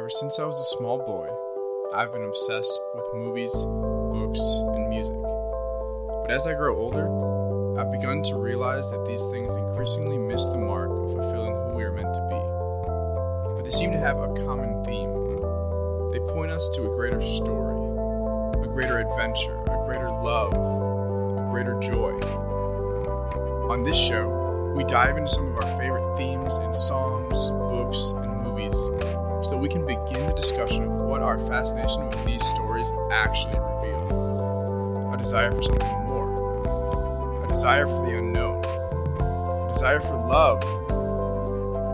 Ever since I was a small boy, I've been obsessed with movies, books, and music. But as I grow older, I've begun to realize that these things increasingly miss the mark of fulfilling who we are meant to be. But they seem to have a common theme. They point us to a greater story, a greater adventure, a greater love, a greater joy. On this show, we dive into some of our favorite themes in songs, books, and movies so we can begin the discussion of what our fascination with these stories actually reveal. A desire for something more, a desire for the unknown, a desire for love,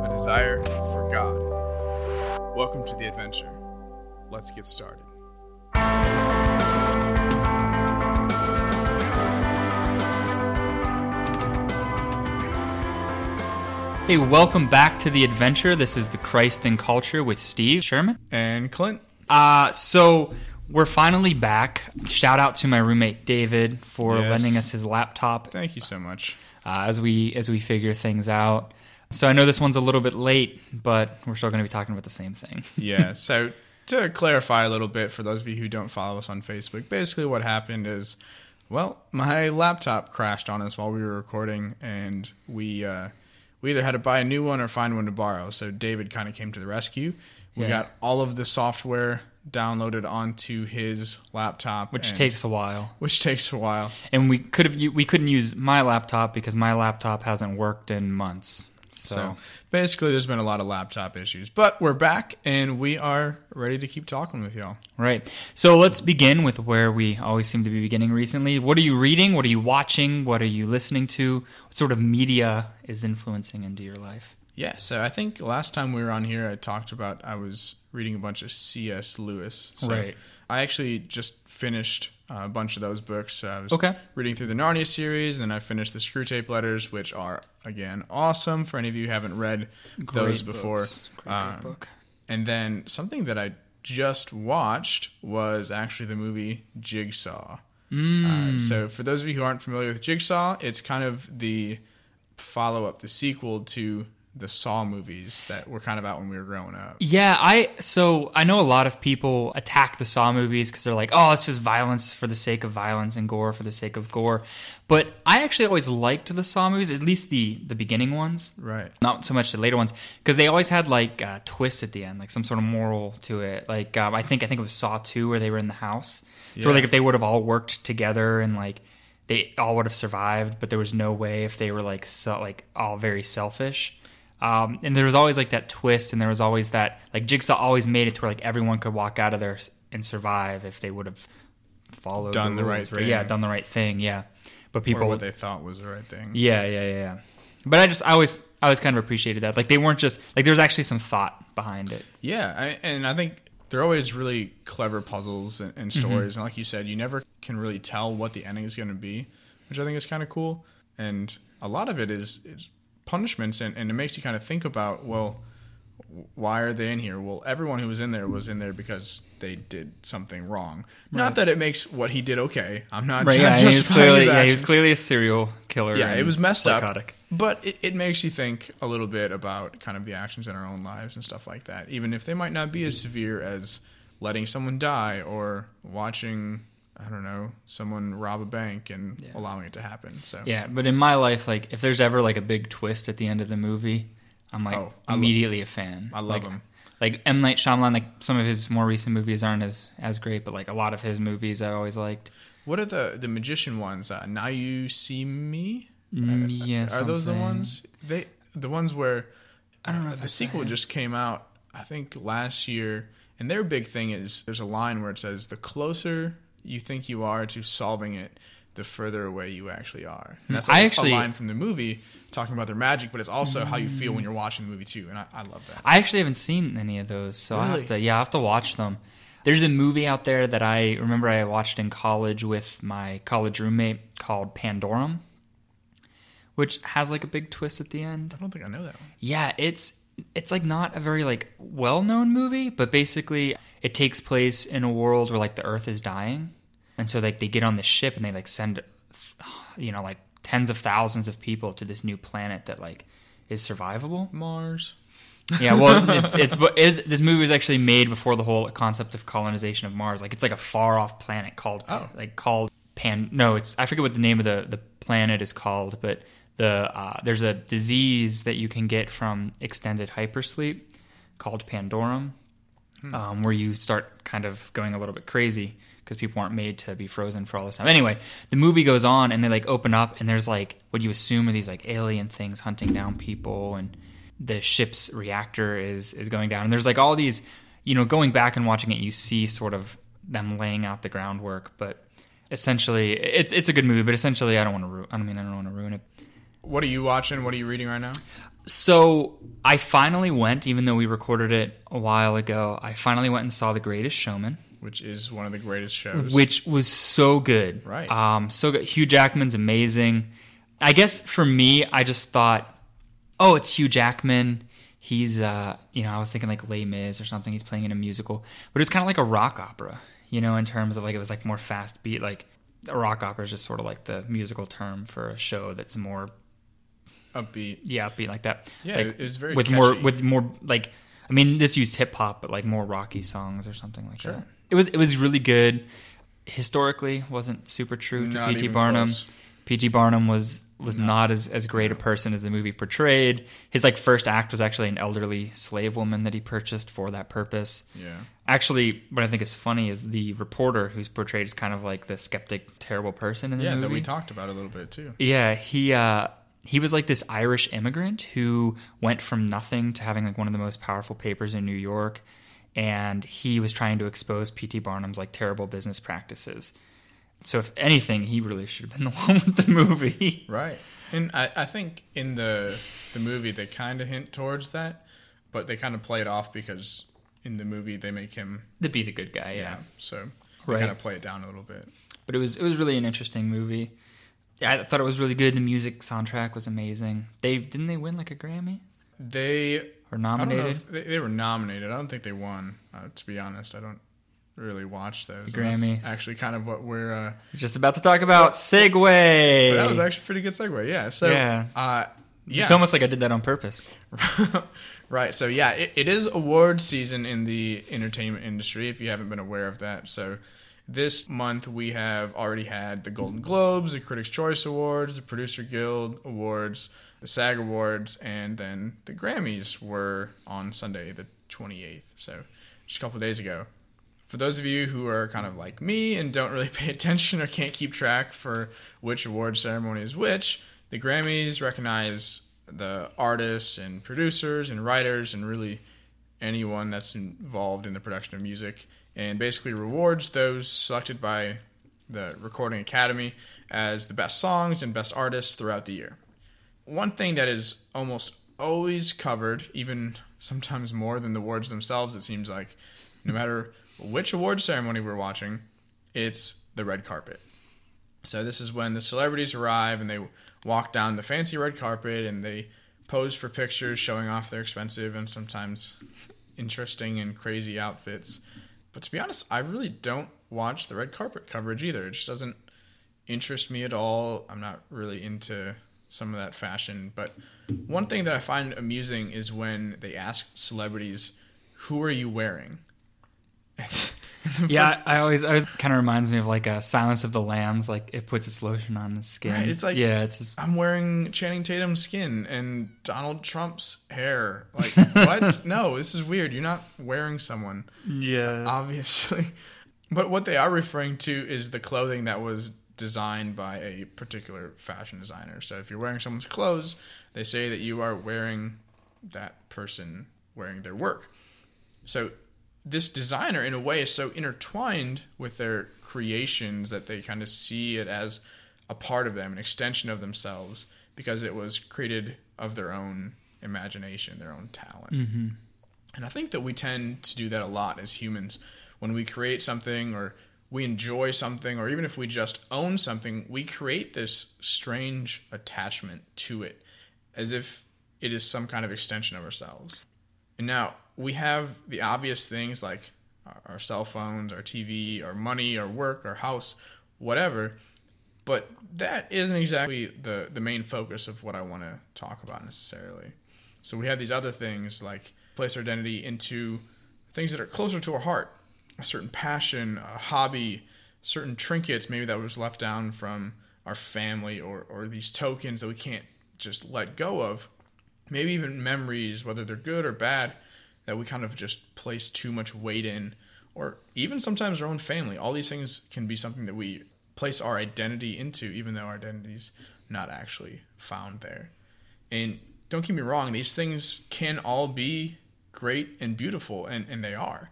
a desire for God. Welcome to the adventure. Let's get started. Hey, welcome back to the adventure. This is the Christ in Culture with Steve Sherman. And Clint, Uh, so we're finally back. Shout out to my roommate David for Yes. lending us his laptop thank you so much. uh, as we as we figure things out. So I know this one's a little bit late, but we're still going to be talking about the same thing. yeah. So to clarify a little bit for those of you who don't follow us on Facebook, basically what happened is, well, my laptop crashed on us while we were recording, and we uh, we either had to buy a new one or find one to borrow. So David kind of came to the rescue. We Yeah. got all of the software downloaded onto his laptop, Which and- takes a while, which takes a while. and we could have we couldn't use my laptop because my laptop hasn't worked in months. So, So basically, there's been a lot of laptop issues, but we're back and we are ready to keep talking with y'all. Right. So let's begin with where we always seem to be beginning recently. What are you reading? What are you watching? What are you listening to? What sort of media is influencing into your life? Yeah, so I think last time we were on here, I talked about I was reading a bunch of C.S. Lewis. So Right. I actually just finished a bunch of those books. So I was Okay. reading through the Narnia series, and then I finished the Screwtape Letters, which are again awesome. For any of you who haven't read those before. Great, great Um, book. and then something that I just watched was actually the movie Jigsaw. Mm. Uh, so for those of you who aren't familiar with Jigsaw, it's kind of the follow up, the sequel to the Saw movies that were kind of out when we were growing up. Yeah, I so I know a lot of people attack the Saw movies because they're like, oh, it's just violence for the sake of violence and gore for the sake of gore. But I actually always liked the Saw movies, at least the the beginning ones. Right. not so much the later ones because they always had like uh, twists at the end, like some sort of moral to it. Like um, I think I think it was Saw two where they were in the house. So Yeah. like if they would have all worked together and like they all would have survived, but there was no way if they were like so like all very selfish. Um, and there was always like that twist, and there was always that like Jigsaw always made it to where like everyone could walk out of there and survive if they would have followed Done the rules, right or- Yeah, done the right thing. Yeah, but Or people what they thought was the right thing. yeah, yeah, yeah, yeah. But I just, I always, I always kind of appreciated that. Like they weren't just like there's actually some thought behind it. Yeah, I, and I think they're always really clever puzzles and, and stories. And like you said, you never can really tell what the ending is going to be, which I think is kind of cool. And a lot of it is, is punishments, and, and it makes you kind of think about, well, why are they in here? Well, everyone who was in there was in there because they did something wrong. Not that it makes what he did okay. I'm not Right? Yeah, he was clearly, yeah, he was clearly a serial killer. Yeah, it was messed psychotic. up. But it, it makes you think a little bit about kind of the actions in our own lives and stuff like that, even if they might not be as severe as letting someone die or watching, I don't know, someone rob a bank and Yeah. allowing it to happen. So Yeah, but in my life, like if there's ever like a big twist at the end of the movie, I'm like Oh, love- immediately a fan. I love like, him. Like M Night Shyamalan, like some of his more recent movies aren't as as great, but like a lot of his movies I always liked. What are the the magician ones? Uh, now you see me. Mm, yeah, are those the ones? They the ones where I don't know uh, the sequel just came out. I think last year, and their big thing is there's a line where it says the closer you think you are to solving it, the further away you actually are. And hmm. that's I like actually- a line from the movie talking about their magic, but it's also how you feel when you're watching the movie too. And I, I love that. I actually haven't seen any of those, so I have to. Yeah, I have to watch them. There's a movie out there that I remember I watched in college with my college roommate called Pandorum, which has like a big twist at the end. I don't think I know that one. Yeah, it's it's like not a very like well-known movie, but basically it takes place in a world where like the earth is dying. And so like they get on the ship and they like send you know like tens of thousands of people to this new planet that like is survivable. Mars. Yeah, well, it's it's but is this movie was actually made before the whole concept of colonization of Mars. Like it's like a far off planet called Oh. like called Pan. No, it's I forget what the name of the the planet is called, but the uh, there's a disease that you can get from extended hypersleep called Pandorum, um, where you start kind of going a little bit crazy because people aren't made to be frozen for all this time. Anyway, the movie goes on and they like open up and there's like what you assume are these like alien things hunting down people and the ship's reactor is is going down. And there's like all these you know going back and watching it you see sort of them laying out the groundwork but essentially it's it's a good movie but essentially I don't want to ru- I don't mean I don't want to ruin it What are you watching? What are you reading right now? so I finally went, even though we recorded it a while ago. I finally went and saw The Greatest Showman, Which is one of the greatest shows. which was so good. Right. Um. So good. Hugh Jackman's amazing. I guess for me, I just thought, oh, it's Hugh Jackman. He's, uh, you know, I was thinking like Les Mis or something. He's playing in a musical, but it's kind of like a rock opera, you know, in terms of like it was like more fast beat. Like a rock opera is just sort of like the musical term for a show that's more upbeat. yeah, upbeat like that. Yeah, like, it was very with more with more like I mean this used hip hop, but like more rocky songs or something like Sure. that. It was it was really good. Historically, wasn't super true to P.T. Barnum. P.T. Barnum was was not as as great a person as the movie portrayed. His like first act was actually an elderly slave woman that he purchased for that purpose. Yeah. Actually, what I think is funny is the reporter who's portrayed as kind of like the skeptic, terrible person in the Yeah, movie. Yeah, that we talked about a little bit too. Yeah, he uh, he was like this Irish immigrant who went from nothing to having like one of the most powerful papers in New York, and he was trying to expose P.T. Barnum's like terrible business practices. So if anything, he really should have been the one with the movie. Right. And I, I think in the the movie they kind of hint towards that, but they kind of play it off because in the movie they make him to be the good guy, yeah. So they Right. kind of play it down a little bit. But it was it was really an interesting movie. I thought it was really good. The music soundtrack was amazing. They didn't they win like a Grammy They or I don't know nominated? if they, they were nominated. I don't think they won. Uh, to be honest, I don't really watch those. The And that's Grammys. Actually, kind of what we're. Uh, Just about to talk about Segue. that was actually a pretty good segue. Yeah. So Yeah. Uh, yeah. It's almost like I did that on purpose. right. So yeah, it, it is award season in the entertainment industry. If you haven't been aware of that, so this month we have already had the Golden Globes, the Critics' Choice Awards, the Producer Guild Awards, the SAG Awards, and then the Grammys were on Sunday the 28th. So just a couple days ago. For those of you who are kind of like me and don't really pay attention or can't keep track for which award ceremony is which, the Grammys recognize the artists and producers and writers and really anyone that's involved in the production of music and basically rewards those selected by the Recording Academy as the best songs and best artists throughout the year. One thing that is almost always covered, even sometimes more than the awards themselves, it seems like, no matter which award ceremony we're watching, it's the red carpet. So this is when the celebrities arrive and they walk down the fancy red carpet and they pose for pictures showing off their expensive and sometimes interesting and crazy outfits. But to be honest, I really don't watch the red carpet coverage either. It just doesn't interest me at all. I'm not really into some of that fashion. But one thing that I find amusing is when they ask celebrities, "Who are you wearing?" Yeah, I always, I always kind of reminds me of like a Silence of the Lambs. Like it puts its lotion on the skin. Right, it's like- yeah, it's just I'm wearing Channing Tatum's skin and Donald Trump's hair. Like, what? no, this is weird. You're not wearing someone, yeah. obviously. But what they are referring to is the clothing that was designed by a particular fashion designer. So if you're wearing someone's clothes, they say that you are wearing that person wearing their work. So this designer, in a way, is so intertwined with their creations that they kind of see it as a part of them, an extension of themselves, because it was created of their own imagination, their own talent. Mm-hmm. And I think that we tend to do that a lot as humans. When we create something or we enjoy something, or even if we just own something, we create this strange attachment to it as if it is some kind of extension of ourselves. And now we have the obvious things like our- cell phones, our TV, our money, our work, our house, whatever. But that isn't exactly the, the main focus of what I want to talk about necessarily. So we have these other things like place our identity into things that are closer to our heart, a certain passion, a hobby, certain trinkets maybe that was left down from our family or, or these tokens that we can't just let go of. Maybe even memories, whether they're good or bad, that we kind of just place too much weight in, or even sometimes our own family. All these things can be something that we place our identity into, even though our identity's not actually found there. And don't get me wrong, these things can all be great and beautiful, and, and they are.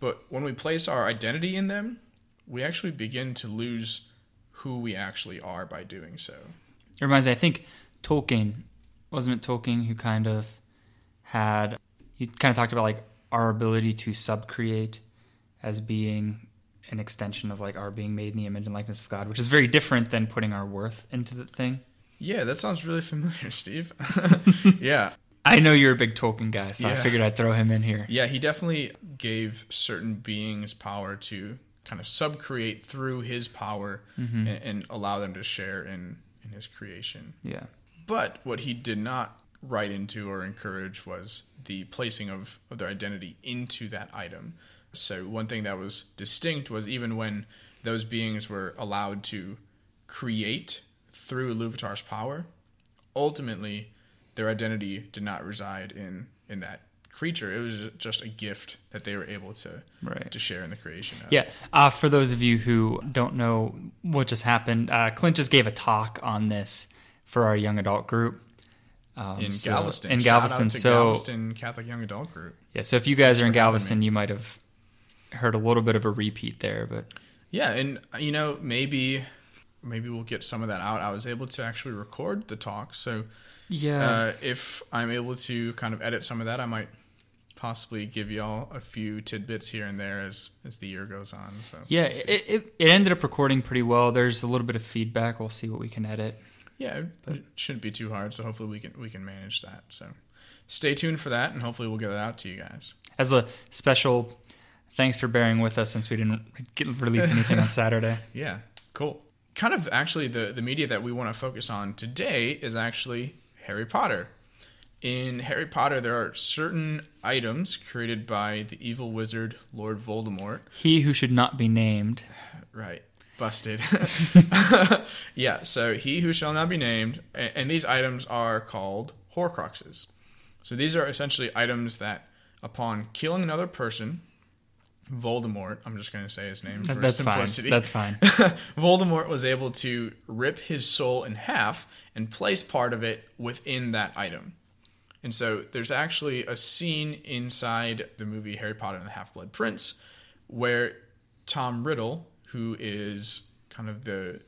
But when we place our identity in them, we actually begin to lose who we actually are by doing so. It reminds me, I think Tolkien, wasn't it Tolkien who kind of had, he kind of talked about like our ability to subcreate as being an extension of like our being made in the image and likeness of God, which is very different than putting our worth into the thing. Yeah, that sounds really familiar, Steve. yeah. I know you're a big Tolkien guy, so I figured I'd throw him in here. Yeah, he definitely gave certain beings power to kind of subcreate through his power mm-hmm. and, and allow them to share in, in his creation. Yeah. But what he did not write into or encourage was the placing of, of their identity into that item. So, one thing that was distinct was even when those beings were allowed to create through Iluvatar's power, ultimately their identity did not reside in, in that creature. It was just a gift that they were able to, Right. to share in the creation of. Yeah. Uh, for those of you who don't know what just happened, uh, Clint just gave a talk on this for our young adult group. Um, In so- Galveston. In Galveston. to So, Galveston Catholic Young Adult Group. yeah. So if you guys are in Galveston, you might have heard a little bit of a repeat there, but Yeah, and uh, you know maybe maybe we'll get some of that out. I was able to actually record the talk, so yeah. uh, if I'm able to kind of edit some of that, I might possibly give y'all a few tidbits here and there as as the year goes on. So yeah, it, it, it ended up recording pretty well. There's a little bit of feedback. We'll see what we can edit. Yeah, it, it shouldn't be too hard. So hopefully we can we can manage that. So stay tuned for that, and hopefully we'll get it out to you guys. As a special thanks for bearing with us since we didn't get, release anything on Saturday. Yeah, cool. Kind of actually the the media that we want to focus on today is actually Harry Potter. In Harry Potter, there are certain items created by the evil wizard Lord Voldemort. He who should not be named. Right. Busted. yeah, so he who shall not be named, and, these items are called Horcruxes. So these are essentially items that, upon killing another person, Voldemort, I'm just going to say his name for That's simplicity. fine. That's fine. Voldemort was able to rip his soul in half and place part of it within that item. And so there's actually a scene inside the movie Harry Potter and the Half Blood Prince where Tom Riddle, who is kind of the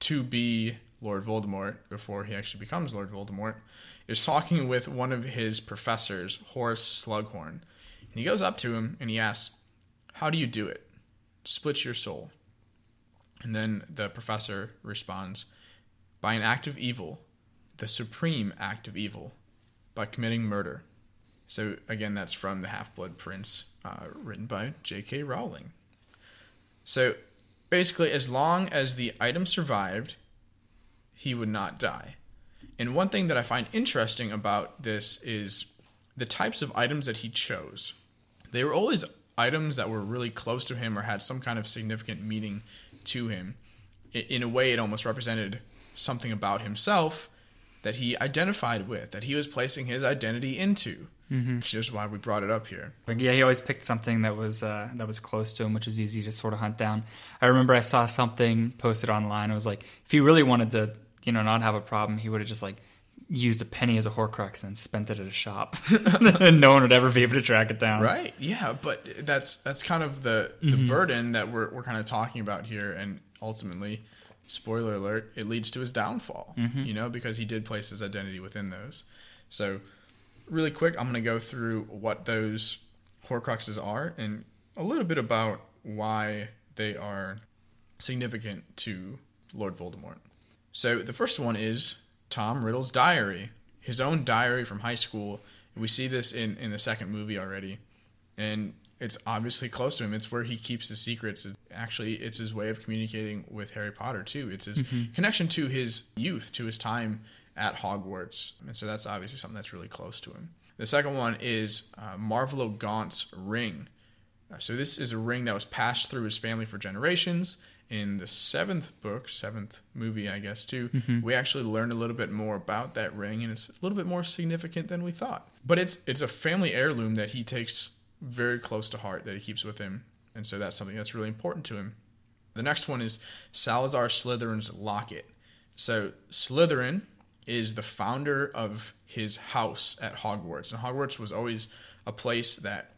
to be Lord Voldemort before he actually becomes Lord Voldemort, is talking with one of his professors, Horace Slughorn. And he goes up to him and he asks, How do you do it? Split your soul. And then the professor responds, By an act of evil, the supreme act of evil, by committing murder. So, again, that's from The Half Blood Prince, uh, written by J.K. Rowling. So, basically, as long as the item survived, he would not die. And one thing that I find interesting about this is the types of items that he chose. They were always items that were really close to him or had some kind of significant meaning to him. In a way, it almost represented something about himself that he identified with, that he was placing his identity into, Mm-hmm. which is why we brought it up here. Yeah, he always picked something that was uh, that was close to him, which was easy to sort of hunt down. I remember I saw something posted online. It was like if he really wanted to, you know, not have a problem, he would have just like used a penny as a Horcrux and spent it at a shop, and no one would ever be able to track it down. Right. Yeah, but that's that's kind of the the mm-hmm. burden that we're we're kind of talking about here, and ultimately, spoiler alert, it leads to his downfall. Mm-hmm. You know, because he did place his identity within those. So, really quick, I'm going to go through what those Horcruxes are and a little bit about why they are significant to Lord Voldemort. So the first one is Tom Riddle's diary, his own diary from high school. We see this in, in the second movie already, and it's obviously close to him. It's where he keeps his secrets. Actually, it's his way of communicating with Harry Potter too. It's his mm-hmm. connection to his youth, to his time at Hogwarts, and so that's obviously something that's really close to him. The second one is uh, Marvolo Gaunt's ring. Uh, so this is a ring that was passed through his family for generations. In the seventh book, seventh movie, I guess, too, we actually learned a little bit more about that ring, and it's a little bit more significant than we thought. But it's it's a family heirloom that he takes very close to heart, that he keeps with him, and so that's something that's really important to him. The next one is Salazar Slytherin's locket. So Slytherin is the founder of his house at Hogwarts, and Hogwarts was always a place that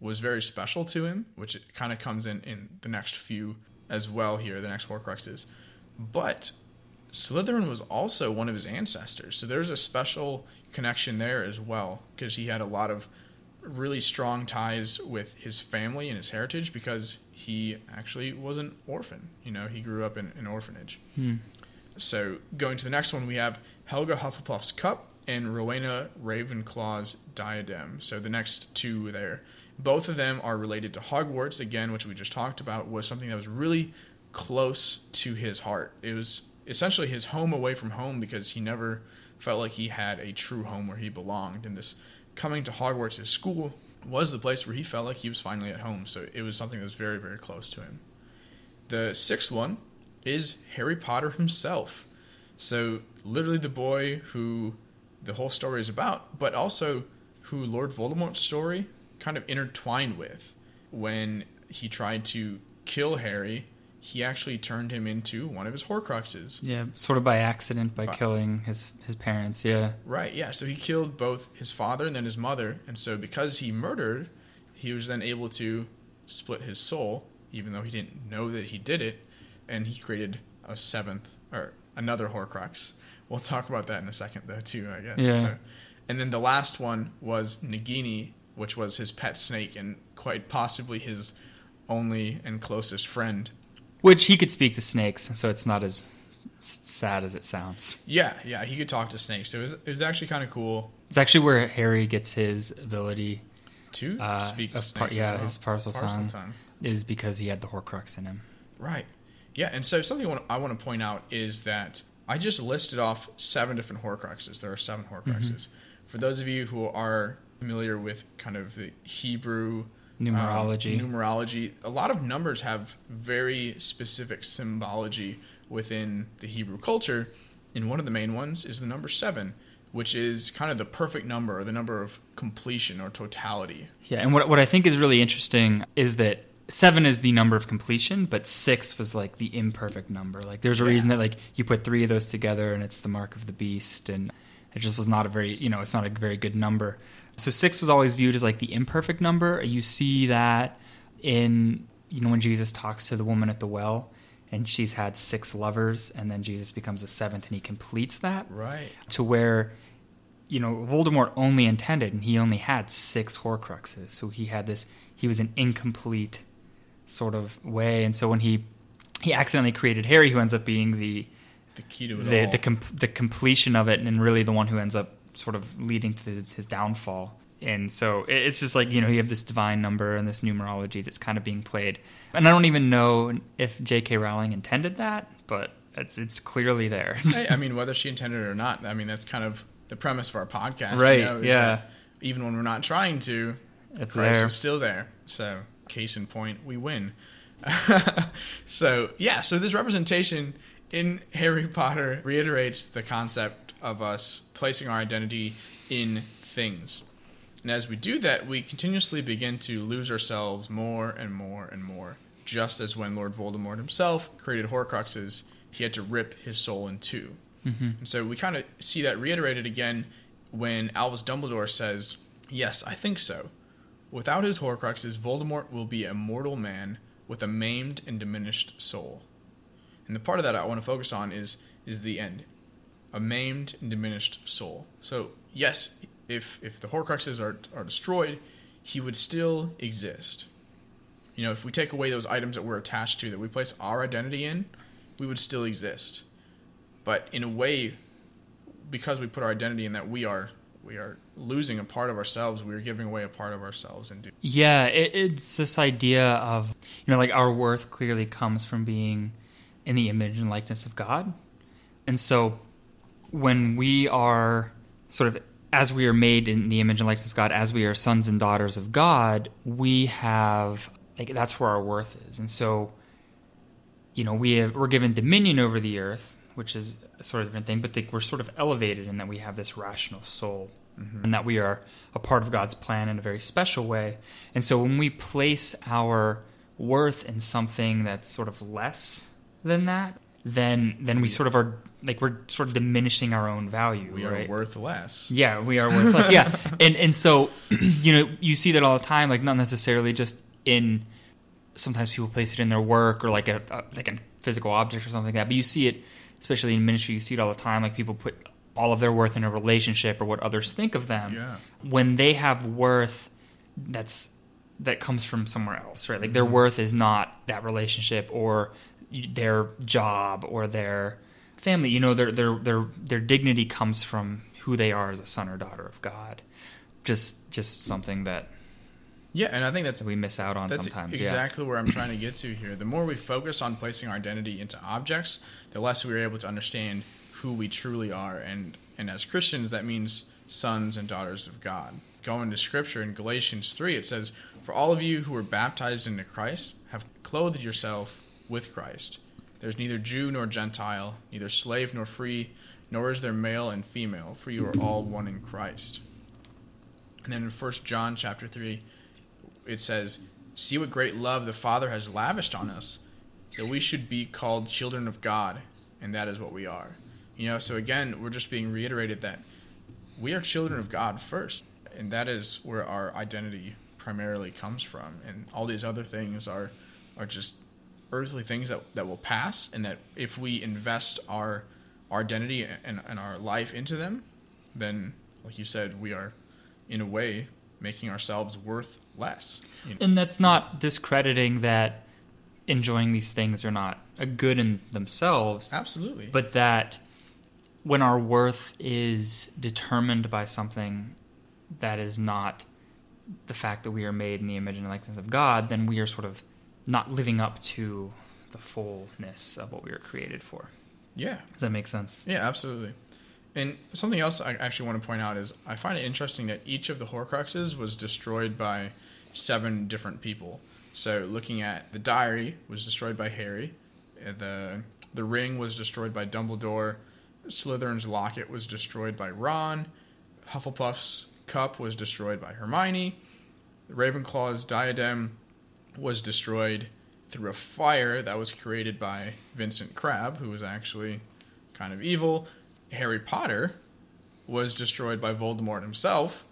was very special to him, which kind of comes in in the next few as well here, the next Horcruxes. But Slytherin was also one of his ancestors, so there's a special connection there as well because he had a lot of really strong ties with his family and his heritage because he actually was an orphan. You know, he grew up in an orphanage. Hmm. So going to the next one, we have Helga Hufflepuff's cup and Rowena Ravenclaw's diadem. So the next two there, both of them are related to Hogwarts again, which we just talked about was something that was really close to his heart. It was essentially his home away from home because he never felt like he had a true home where he belonged. And this coming to Hogwarts, his school, was the place where he felt like he was finally at home. So it was something that was very, very close to him. The sixth one is Harry Potter himself. So literally the boy who the whole story is about, but also who Lord Voldemort's story kind of intertwined with. When he tried to kill Harry, he actually turned him into one of his Horcruxes. Yeah, sort of by accident by By- killing his his parents. Yeah. Right, yeah. So he killed both his father and then his mother. And so because he murdered, he was then able to split his soul, even though he didn't know that he did it. And he created a seventh, or another Horcrux. We'll talk about that in a second, though, too, I guess. Yeah. So- and then the last one was Nagini, which was his pet snake and quite possibly his only and closest friend. Which he could speak to snakes, so it's not as sad as it sounds. Yeah, yeah, he could talk to snakes. So it was, it was actually kind of cool It's actually where Harry gets his ability to Uh, speak to snakes. par- as yeah, well. his Parseltongue. is because he had the Horcrux in him. Right. Yeah, and so something I want, to point out is that I just listed off seven different Horcruxes. There are seven Horcruxes. For those of you who are familiar with kind of the Hebrew um, Numerology. numerology, a lot of numbers have very specific symbology within the Hebrew culture, and one of the main ones is the number seven, which is kind of the perfect number, or the number of completion or totality. Yeah, and what what I think is really interesting is that seven is the number of completion, but six was like the imperfect number. Like there's a Yeah. reason that like you put three of those together and it's the mark of the beast, and it just was not a very you know it's not a very good number. So six was always viewed as like the imperfect number. You see that in you know when Jesus talks to the woman at the well. And she's had six lovers, and then Jesus becomes a seventh, and he completes that Right. to where you know Voldemort only intended and he only had six Horcruxes so he had this he was an incomplete sort of way and so when he he accidentally created Harry who ends up being the The key to it the all. the, com- the completion of it and really the one who ends up sort of leading to his downfall and so it's just like you know you have this divine number and this numerology that's kind of being played and I don't even know if J.K. Rowling intended that but it's it's clearly there Hey, I mean, whether she intended it or not, I mean, that's kind of the premise of our podcast. you Right, know, yeah. Even when we're not trying to, It's Christ there. is still there. So, case in point, we win. so, yeah, so this representation in Harry Potter reiterates the concept of us placing our identity in things. And as we do that, we continuously begin to lose ourselves more and more and more. Just as when Lord Voldemort himself created Horcruxes, he had to rip his soul in 2 mm-hmm. And so we kind of see that reiterated again when Albus Dumbledore says, Yes, I think so. Without his Horcruxes, Voldemort will be a mortal man with a maimed and diminished soul. And the part of that I want to focus on is is the end. A maimed and diminished soul. So yes, if if the Horcruxes are are destroyed, he would still exist. You know, if we take away those items that we're attached to, that we place our identity in, we would still exist. But in a way, because we put our identity in that, we are we are losing a part of ourselves. We are giving away a part of ourselves, and do, Yeah, it, it's this idea of you know, like our worth clearly comes from being in the image and likeness of God, and so when we are sort of as we are made in the image and likeness of God, as we are sons and daughters of God, we have like that's where our worth is, and so you know we have, we're given dominion over the earth, which is a sort of different thing, but the, we're sort of elevated in that we have this rational soul. Mm-hmm. And that we are a part of God's plan in a very special way. And so when we place our worth in something that's sort of less than that, then then we sort of are like we're sort of diminishing our own value. We right? are worth less. Yeah, we are worth less. yeah, and and so you know you see that all the time. Like not necessarily just in. Sometimes people place it in their work or like a, a like a physical object or something like that. But you see it, especially in ministry, you see it all the time. Like people put all of their worth in a relationship or what others think of them. Yeah. When they have worth, that's that comes from somewhere else, right? Like their Mm-hmm. worth is not that relationship or their job or their family. You know, their their their their dignity comes from who they are as a son or daughter of God. Just just something that Yeah, and I think that's we miss out on That's sometimes. Yeah. exactly where I'm trying to get to here. The more we focus on placing our identity into objects, the less we're able to understand who we truly are. And, and as Christians, that means sons and daughters of God. Going to scripture in Galatians 3, it says, For all of you who were baptized into Christ have clothed yourself with Christ. There's neither Jew nor Gentile, neither slave nor free, nor is there male and female, for you are all one in Christ. And then in 1 John chapter 3, it says, See what great love the Father has lavished on us, that we should be called children of God, and that is what we are. You know, so again, we're just being reiterated that we are children of God first, and that is where our identity primarily comes from. And all these other things are are just earthly things that, that will pass, and that if we invest our our identity and, and our life into them, then, like you said, we are, in a way, making ourselves worth less. You know? And that's not discrediting that enjoying these things are not a good in themselves, Absolutely. but that when our worth is determined by something that is not the fact that we are made in the image and likeness of God, then we are sort of not living up to the fullness of what we were created for. yeah, Does that make sense? yeah, absolutely. And something else I actually want to point out is I find it interesting that each of the Horcruxes was destroyed by seven different people. So looking at the diary was destroyed by Harry, the the ring was destroyed by Dumbledore, Slytherin's locket was destroyed by Ron, Hufflepuff's cup was destroyed by Hermione, Ravenclaw's diadem was destroyed through a fire that was created by Vincent Crabbe, who was actually kind of evil. Harry Potter was destroyed by Voldemort himself,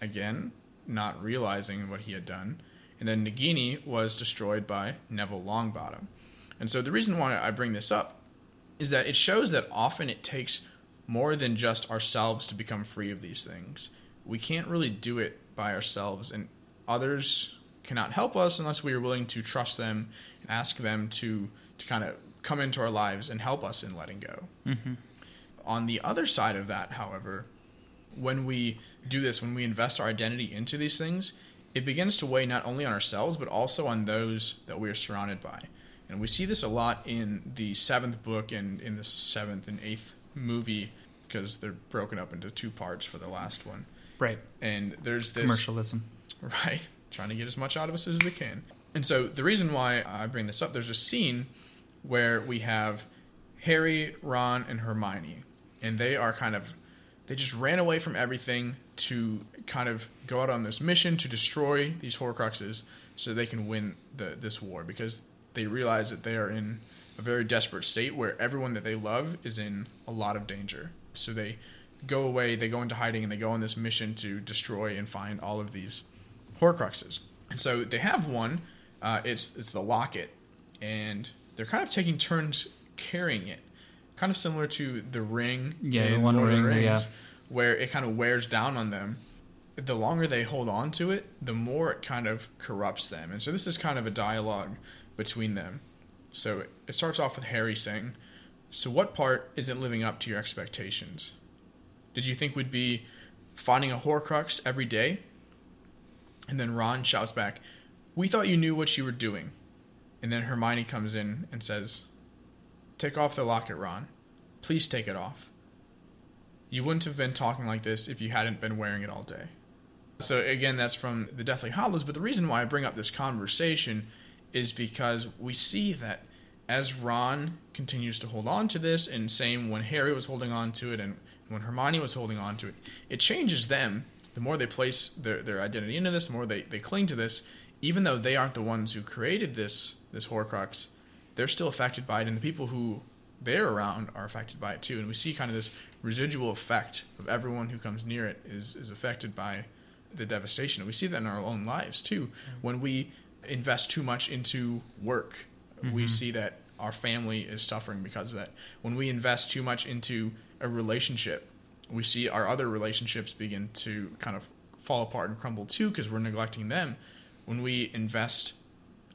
again, not realizing what he had done. And then Nagini was destroyed by Neville Longbottom. And so the reason why I bring this up is that it shows that often it takes more than just ourselves to become free of these things. We can't really do it by ourselves, and others cannot help us unless we are willing to trust them and ask them to, to kind of come into our lives and help us in letting go. Mm-hmm. On the other side of that, however, when we do this, when we invest our identity into these things, it begins to weigh not only on ourselves, but also on those that we are surrounded by. And we see this a lot in the seventh book and in the seventh and eighth movie because they're broken up into two parts for the last one. Right. And there's this Commercialism. Right. Trying to get as much out of us as they can. And so the reason why I bring this up, there's a scene where we have Harry, Ron, and Hermione. And they are kind of they just ran away from everything to kind of go out on this mission to destroy these Horcruxes so they can win the this war because they realize that they are in a very desperate state where everyone that they love is in a lot of danger. So they go away, they go into hiding, and they go on this mission to destroy and find all of these Horcruxes. And so they have one. Uh, it's it's the locket, and they're kind of taking turns carrying it, kind of similar to the ring. Yeah, the One Lord of the Ring, yeah. where it kind of wears down on them. The longer they hold on to it, the more it kind of corrupts them. And so this is kind of a dialogue between them. So it starts off with Harry saying, "So what part isn't living up to your expectations? Did you think we'd be finding a Horcrux every day?" And then Ron shouts back, "We thought you knew what you were doing." And then Hermione comes in and says, "Take off the locket, Ron. Please take it off." You wouldn't have been talking like this if you hadn't been wearing it all day. So again, that's from the Deathly Hallows. But the reason why I bring up this conversation is because we see that as Ron continues to hold on to this, and same when Harry was holding on to it, and when Hermione was holding on to it, it changes them. The more they place their, their identity into this, the more they, they cling to this, even though they aren't the ones who created this this Horcrux, they're still affected by it, and the people who they're around are affected by it too. And we see kind of this residual effect of everyone who comes near it is is affected by the devastation. And we see that in our own lives too. Mm-hmm. When we invest too much into work, mm-hmm. we see that our family is suffering because of that. When we invest too much into a relationship, we see our other relationships begin to kind of fall apart and crumble too because we're neglecting them. When we invest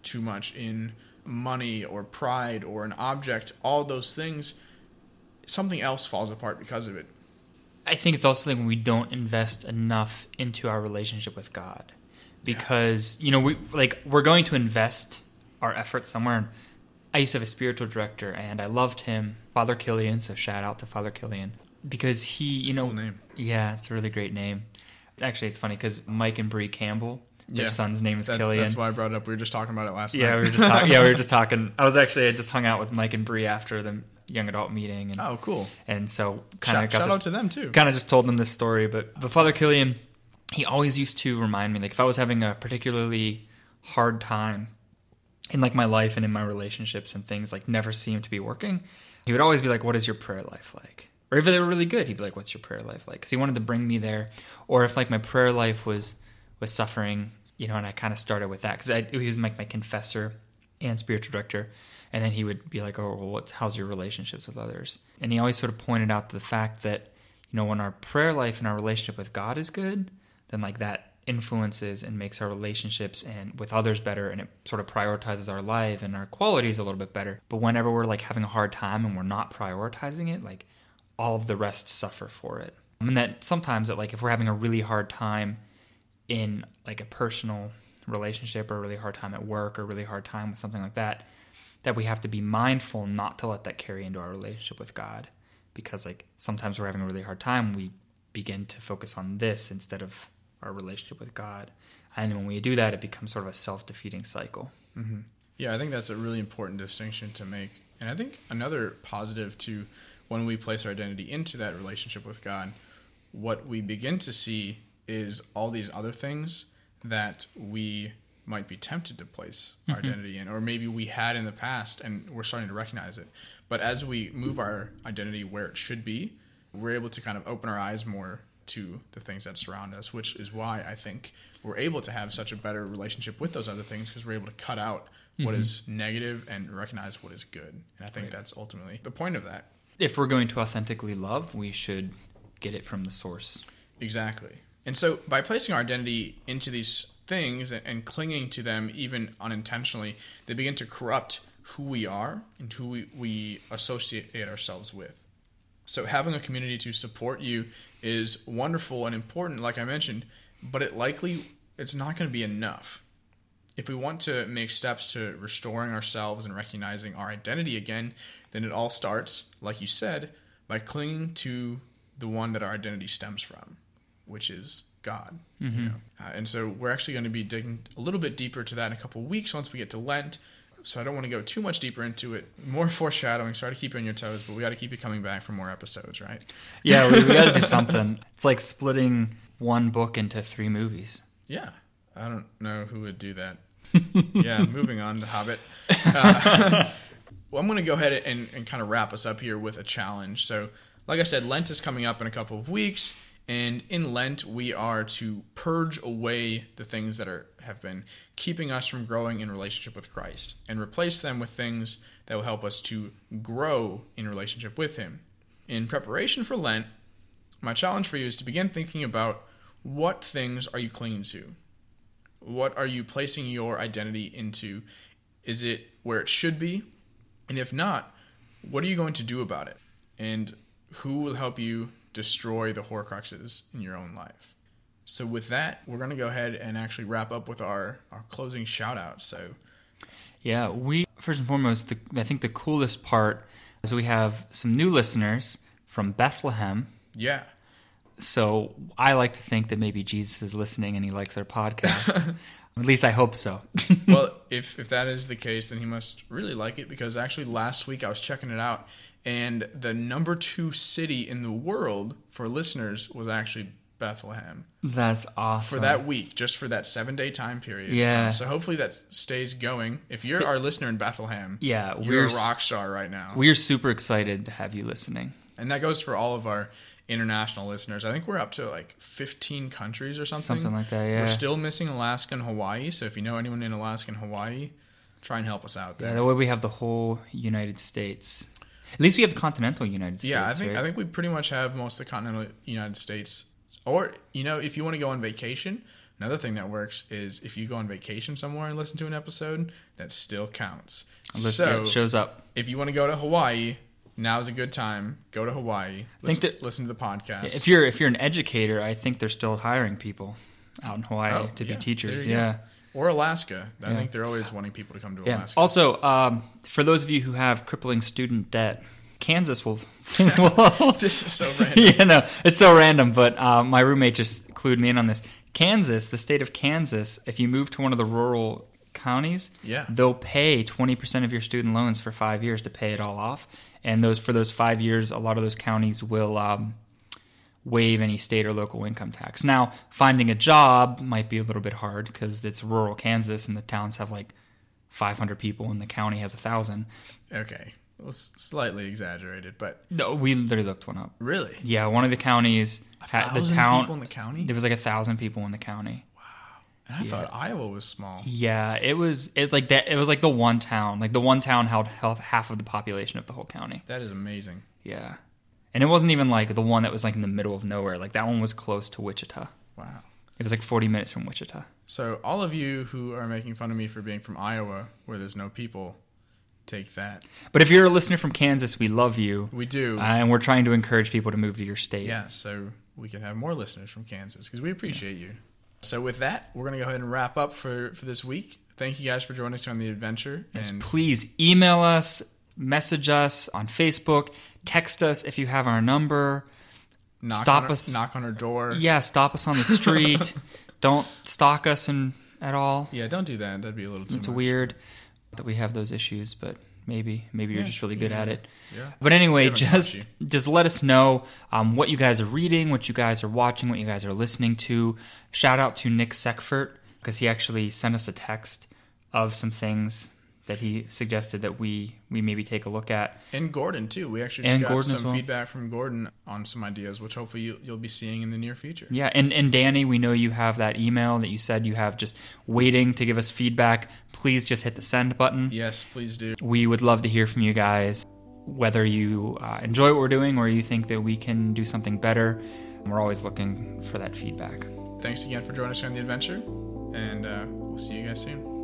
too much in money or pride or an object, all those things, something else falls apart because of it. I think it's also like when we don't invest enough into our relationship with God, because yeah. you know we like we're going to invest our efforts somewhere. I used to have a spiritual director, and I loved him, Father Killian. So shout out to Father Killian because he, you know, cool yeah, it's a really great name. Actually, it's funny because Mike and Bree Campbell, their yeah. son's name is that's, Killian. That's why I brought it up. We were just talking about it last yeah, night. we were just talking. yeah, we were just talking. I was actually I just hung out with Mike and Bree after the young adult meeting. And, oh, cool. And so kind of got shout to, out to them too. Kind of just told them this story, but but Father Killian, he always used to remind me like if I was having a particularly hard time in like my life and in my relationships and things like never seemed to be working, he would always be like, "What is your prayer life like?" Or if they were really good, he'd be like, "What's your prayer life like?" Because he wanted to bring me there. Or if like my prayer life was was suffering, you know, and I kind of started with that because he was like my confessor and spiritual director and then he would be like, "Oh, well, what, how's your relationships with others?" And he always sort of pointed out the fact that you know when our prayer life and our relationship with God is good, then like that influences and makes our relationships and with others better and it sort of prioritizes our life and our qualities a little bit better but whenever we're like having a hard time and we're not prioritizing it like all of the rest suffer for it mean that sometimes that like if we're having a really hard time in like a personal relationship or a really hard time at work or a really hard time with something like that that we have to be mindful not to let that carry into our relationship with God. Because like sometimes we're having a really hard time, we begin to focus on this instead of our relationship with God. And when we do that, it becomes sort of a self defeating cycle. Mm-hmm. Yeah, I think that's a really important distinction to make. And I think another positive to when we place our identity into that relationship with God, what we begin to see is all these other things that we might be tempted to place our mm-hmm. identity in, or maybe we had in the past and we're starting to recognize it. But as we move our identity where it should be, we're able to kind of open our eyes more to the things that surround us, which is why I think we're able to have such a better relationship with those other things because we're able to cut out mm-hmm. what is negative and recognize what is good. And I think right. that's ultimately the point of that. If we're going to authentically love, we should get it from the source. Exactly. And so by placing our identity into these things and, and clinging to them even unintentionally, they begin to corrupt who we are and who we, we associate ourselves with. So having a community to support you is wonderful and important, like I mentioned, but it likely it's not going to be enough. If we want to make steps to restoring ourselves and recognizing our identity again, then it all starts, like you said, by clinging to the one that our identity stems from, which is God. Mm-hmm. You know? uh, and so we're actually going to be digging a little bit deeper to that in a couple weeks once we get to Lent. So I don't want to go too much deeper into it. More foreshadowing. Sorry to keep you on your toes, but we got to keep you coming back for more episodes, right? Yeah, we, we got to do something. It's like splitting one book into three movies. Yeah, I don't know who would do that. yeah, moving on to Hobbit. Uh, well, I'm going to go ahead and, and kind of wrap us up here with a challenge. So, like I said, Lent is coming up in a couple of weeks. And in Lent, we are to purge away the things that are have been keeping us from growing in relationship with Christ and replace them with things that will help us to grow in relationship with Him. In preparation for Lent, my challenge for you is to begin thinking about what things are you clinging to? What are you placing your identity into? Is it where it should be? And if not, what are you going to do about it? And who will help you destroy the Horcruxes in your own life. So with that, we're going to go ahead and actually wrap up with our, our closing shout out. So yeah, we first and foremost, the, I think the coolest part is we have some new listeners from Bethlehem, Yeah. So I like to think that maybe Jesus is listening and he likes our podcast. At least I hope so. well, if if that is the case, then he must really like it because actually last week I was checking it out, and the number two city in the world for listeners was actually Bethlehem That's awesome. for that week, just for that seven day time period. Yeah. Uh, so hopefully that stays going. If you're our listener in Bethlehem, Yeah, you're we're a rock star right now. we're super excited to have you listening. and that goes for all of our international listeners. I think we're up to like 15 countries or something. Something like that, yeah. We're still missing Alaska and Hawaii. So if you know anyone in Alaska and Hawaii, try and help us out there. Yeah, that way we have the whole United States. At least we have the continental United States. Yeah, I think right? I think we pretty much have most of the continental United States. Or you know, if you want to go on vacation, another thing that works is if you go on vacation somewhere and listen to an episode, that still counts. Unless so it shows up. if you want to go to Hawaii, now is a good time. Go to Hawaii. Listen, think that- listen to the podcast. If you're if you're an educator, I think they're still hiring people out in Hawaii Oh, to yeah, be teachers. Yeah. go. Or Alaska, I Yeah. think they're always wanting people to come to Yeah. Alaska. Also, um, for those of you who have crippling student debt, Kansas will. will this is so random. yeah, no, it's so random. But uh, my roommate just clued me in on this. Kansas, the state of Kansas, if you move to one of the rural counties, Yeah. they'll pay twenty percent of your student loans for five years to pay it all off. And those for those five years, a lot of those counties will um, waive any state or local income tax. Now, finding a job might be a little bit hard because it's rural Kansas and the towns have like 500 people and the county has a thousand. Okay, it was slightly exaggerated, but No, we literally looked one up. really, Yeah, one of the counties a had the town. people in the county. There was like a thousand people in the county. Wow, and I thought Iowa was small. Yeah, it was. It's like that. It was like the one town. Like the one town held half of the population of the whole county. That is amazing. Yeah, and it wasn't even like the one that was like in the middle of nowhere. Like that one was close to Wichita. Wow. It was like forty minutes from Wichita. So all of you who are making fun of me for being from Iowa, where there's no people, take that. But if you're a listener from Kansas, we love you, We do. uh, and we're trying to encourage people to move to your state. yeah, so we can have more listeners from Kansas because we appreciate you. So with that, we're gonna go ahead and wrap up for for this week. Thank you guys for joining us on the adventure. Yes, and please email us, message us on Facebook, text us if you have our number. knock stop our, us- knock on our door. Yeah, stop us on the street. Don't stalk us in, at all. Yeah, don't do that. That'd be a little too It's much. weird that we have those issues, but maybe maybe you're just really good yeah. at it. Yeah. But anyway, just just let us know um, what you guys are reading, what you guys are watching, what you guys are listening to. Shout out to Nick Seckfert because he actually sent us a text of some things that he suggested that we we maybe take a look at. And Gordon too. We actually And got Gordon some well. feedback from Gordon on some ideas, which hopefully you, you'll be seeing in the near future. Yeah, and and Danny, we know you have that email that you said you have just waiting to give us feedback. Please just hit the send button. Yes, please do. We would love to hear from you guys, whether you uh, enjoy what we're doing or you think that we can do something better. We're always looking for that feedback. Thanks again for joining us on the adventure, and uh, we'll see you guys soon.